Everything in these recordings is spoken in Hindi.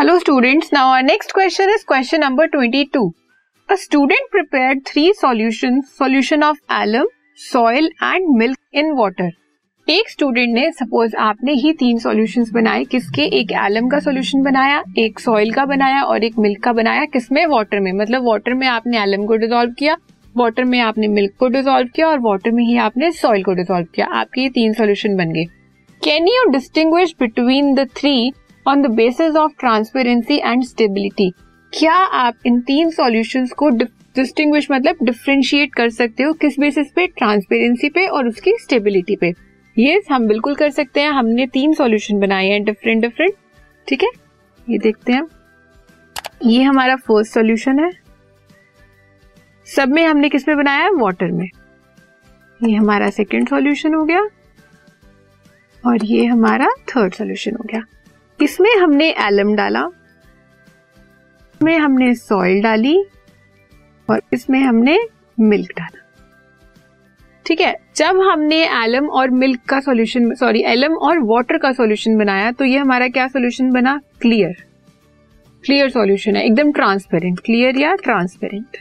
Hello students, now our next question is question number 22. A student prepared three solutions, solution of alum, soil and milk in water. एक स्टूडेंट ने सपोज़ आपने ही तीन सॉल्यूशंस बनाए किसके? एक एलम का सॉल्यूशन बनाया एक सॉइल का बनाया और एक मिल्क का बनाया किसमें? वाटर में। मतलब वाटर में आपने एलम को डिजोल्व किया वाटर में आपने मिल्क को डिजोल्व किया और वाटर में ही आपने सॉइल को डिजोल्व किया। आपके ये तीन सॉल्यूशन बन गए। Can you distinguish between the three on the basis of transparency and stability क्या आप इन तीन सॉल्यूशंस को डिस्टिंग्विश मतलब डिफ्रेंशिएट कर सकते हो? किस बेसिस पे? ट्रांसपेरेंसी पे और उसकी स्टेबिलिटी पे। ये yes, हम बिल्कुल कर सकते हैं। हमने तीन सॉल्यूशन बनाए हैं डिफरेंट डिफरेंट ठीक है? ये देखते हैं। ये हमारा फ़र्स्ट सॉल्यूशन है। सब में हमने किसमें बनाया है? वाटर में। ये हमारा सेकंड सॉल्यूशन हो गया। और ये हमारा थर्ड सॉल्यूशन हो गया। इसमें हमने एलम डाला, इसमें हमने सॉइल डाली और इसमें हमने मिल्क डाला। ठीक है, जब हमने एलम और मिल्क का सॉल्यूशन, सॉरी, एलम और वाटर का सॉल्यूशन बनाया तो ये हमारा क्या सॉल्यूशन बना? क्लियर। क्लियर सॉल्यूशन है, एकदम ट्रांसपेरेंट, क्लियर या ट्रांसपेरेंट?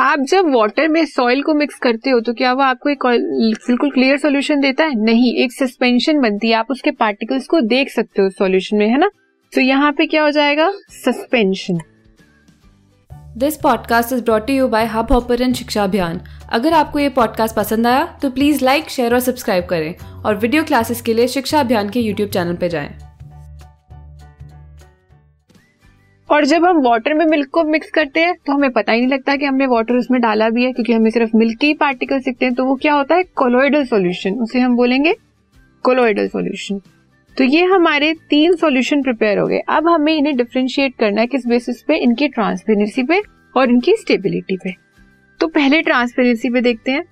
आप जब वाटर में सॉइल को मिक्स करते हो तो क्या वो आपको एक बिल्कुल क्लियर सॉल्यूशन देता है? नहीं, एक सस्पेंशन बनती है। आप उसके पार्टिकल्स को देख सकते हो सॉल्यूशन में, है ना? तो यहाँ पे क्या हो जाएगा? Suspension this podcast is brought you by Hubhopper Shiksha Abhiyan अगर आपको ये पॉडकास्ट पसंद आया तो प्लीज़ लाइक शेयर और सब्सक्राइब करें। और वीडियो क्लासेस के लिए शिक्षा अभियान के यूट्यूब चैनल पर जाएँ। और जब हम वाटर में मिल्क को मिक्स करते हैं तो हमें पता ही नहीं लगता कि हमने वाटर उसमें डाला भी है, क्योंकि हमें सिर्फ़ मिल्क के पार्टिकल दिखते हैं तो वो क्या होता है? कोलोइडल सोल्यूशन उसे हम बोलेंगे कोलोइडल सोल्यूशन तो ये हमारे तीन सॉल्यूशन प्रिपेयर हो गए। अब हमें इन्हें डिफ्रेंशिएट करना है, किस बेसिस पे? इनकी ट्रांसपेरेंसी पे और इनकी स्टेबिलिटी पे. तो पहले ट्रांसपेरेंसी पे देखते हैं।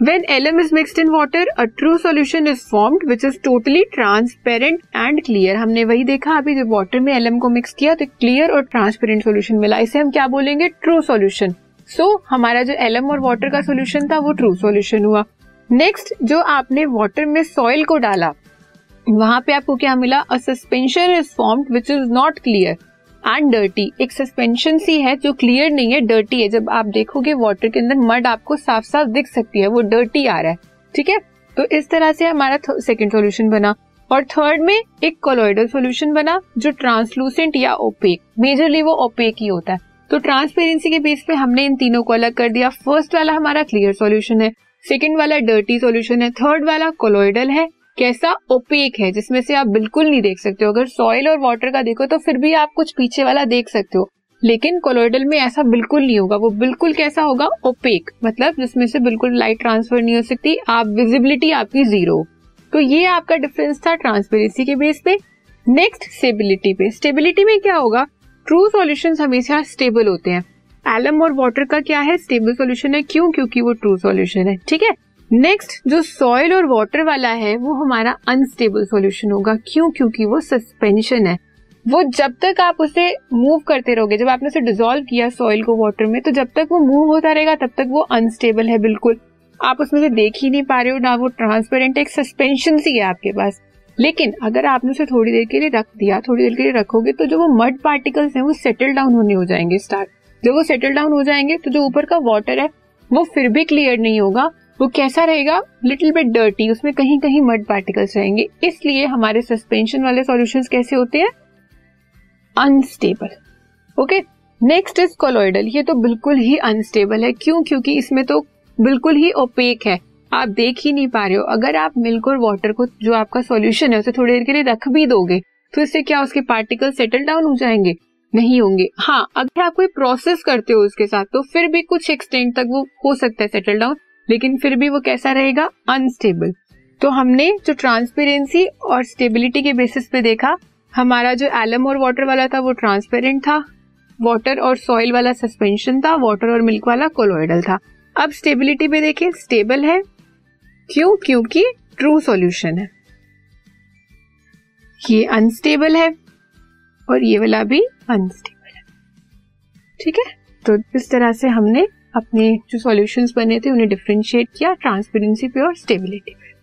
When LM is mixed in water, a true solution is formed which is totally transparent and clear. हमने वही देखा अभी जब वाटर में LM को मिक्स किया तो क्लियर और ट्रांसपेरेंट सॉल्यूशन मिला। इसे हम क्या बोलेंगे? ट्रू सॉल्यूशन सो हमारा जो LM और वाटर का सॉल्यूशन था वो ट्रू सॉल्यूशन हुआ। नेक्स्ट जो आपने वाटर में सॉइल को डाला वहाँ पे आपको क्या मिला? A suspension is formed which is not clear and dirty एक सस्पेंशन सी है जो क्लियर नहीं है डर्टी है। जब आप देखोगे वाटर के अंदर मड आपको साफ़ साफ़ दिख सकती है, वो डर्टी आ रहा है। ठीक है? तो इस तरह से हमारा सेकेंड सोल्यूशन बना। और थर्ड में एक कोलोइडल सोल्यूशन बना, जो ट्रांसलूसेंट या ओपेक मेजरली वो ओपेक ही होता है। तो ट्रांसपेरेंसी के बेस पे हमने इन तीनों को अलग कर दिया। फ़र्स्ट वाला हमारा क्लियर सोल्यूशन है। सेकेंड वाला डर्टी सोल्यूशन है। थर्ड वाला कोलोइडल है। कैसा ओपेक है, जिसमें से आप बिल्कुल नहीं देख सकते हो। अगर सॉइल और वाटर का देखो तो फिर भी आप कुछ पीछे वाला देख सकते हो। लेकिन कोलोइडल में ऐसा बिल्कुल नहीं होगा। वो बिल्कुल कैसा होगा? ओपेक मतलब जिसमें से बिल्कुल लाइट ट्रांसफ़र नहीं हो सकती, आप विजिबिलिटी आपकी ज़ीरो तो ये आपका डिफरेंस था ट्रांसपेरेंसी के बेस पे। नेक्स्ट स्टेबिलिटी पे। स्टेबिलिटी में क्या होगा? ट्रू सॉल्यूशंस हमेशा स्टेबल होते हैं। एलम और वाटर का क्या है? स्टेबल सॉल्यूशन है। क्यों? क्योंकि वो ट्रू सॉल्यूशन है। ठीक है? नेक्स्ट जो सॉइल और वाटर वाला है, वो हमारा अनस्टेबल सॉल्यूशन होगा। क्यों? क्योंकि वो सस्पेंशन है। वो जब तक आप उसे मूव करते रहोगे, जब आपने उसे डिजोल्व किया सॉइल को वाटर में तो जब तक वो मूव होता रहेगा, तब तक वो अनस्टेबल है बिल्कुल। आप उसमें से देख ही नहीं पा रहे हो, ना वो ट्रांसपेरेंट एक सस्पेंशन सी है आपके पास। लेकिन अगर आपने उसे थोड़ी देर के लिए रख दिया, थोड़ी देर के लिए रखोगे तो जो वो मड पार्टिकल्स हैं, वो सेटल डाउन होने हो जाएँगे स्टार्ट जब वो सेटल डाउन हो जाएँगे तो जो ऊपर का वाटर है, वो फिर भी क्लियर नहीं होगा। वो कैसा रहेगा? लिटिल बिट डर्टी उसमें कहीं कहीं मड पार्टिकल्स रहेंगे। इसलिए हमारे सस्पेंशन वाले सॉल्यूशंस कैसे होते हैं? Unstable okay next is colloidal ये तो बिल्कुल ही अनस्टेबल है। क्यों? क्योंकि इसमें तो बिल्कुल ही ओपेक है। आप देख ही नहीं पा रहे हो। अगर आप मिल्क और वाटर को, जो आपका सॉल्यूशन है, उसे थोड़ी देर के लिए रख भी दोगे तो इससे क्या उसके पार्टिकल सेटल डाउन हो जाएँगे? नहीं होंगे। हाँ अगर आप कोई प्रोसेस करते हो उसके साथ तो फिर भी कुछ एक्सटेंट तक वो हो सकता है सेटल डाउन लेकिन फिर भी वो कैसा रहेगा? अनस्टेबल तो हमने जो ट्रांसपेरेंसी और स्टेबिलिटी के बेसिस पे देखा, हमारा जो एलम और वाटर वाला था वो ट्रांसपेरेंट था वाटर और सॉइल वाला सस्पेंशन था वाटर और मिल्क वाला कोलोइडल था। अब स्टेबिलिटी पे देखें स्टेबल है, क्यों? क्योंकि ट्रू सॉल्यूशन है। ये अनस्टेबल है और ये वाला भी अनस्टेबल है। ठीक है? तो इस तरह से हमने अपने जो सॉल्यूशंस बने थे उन्हें डिफ्रेंशिएट किया ट्रांसपेरेंसी पे और स्टेबिलिटी पे।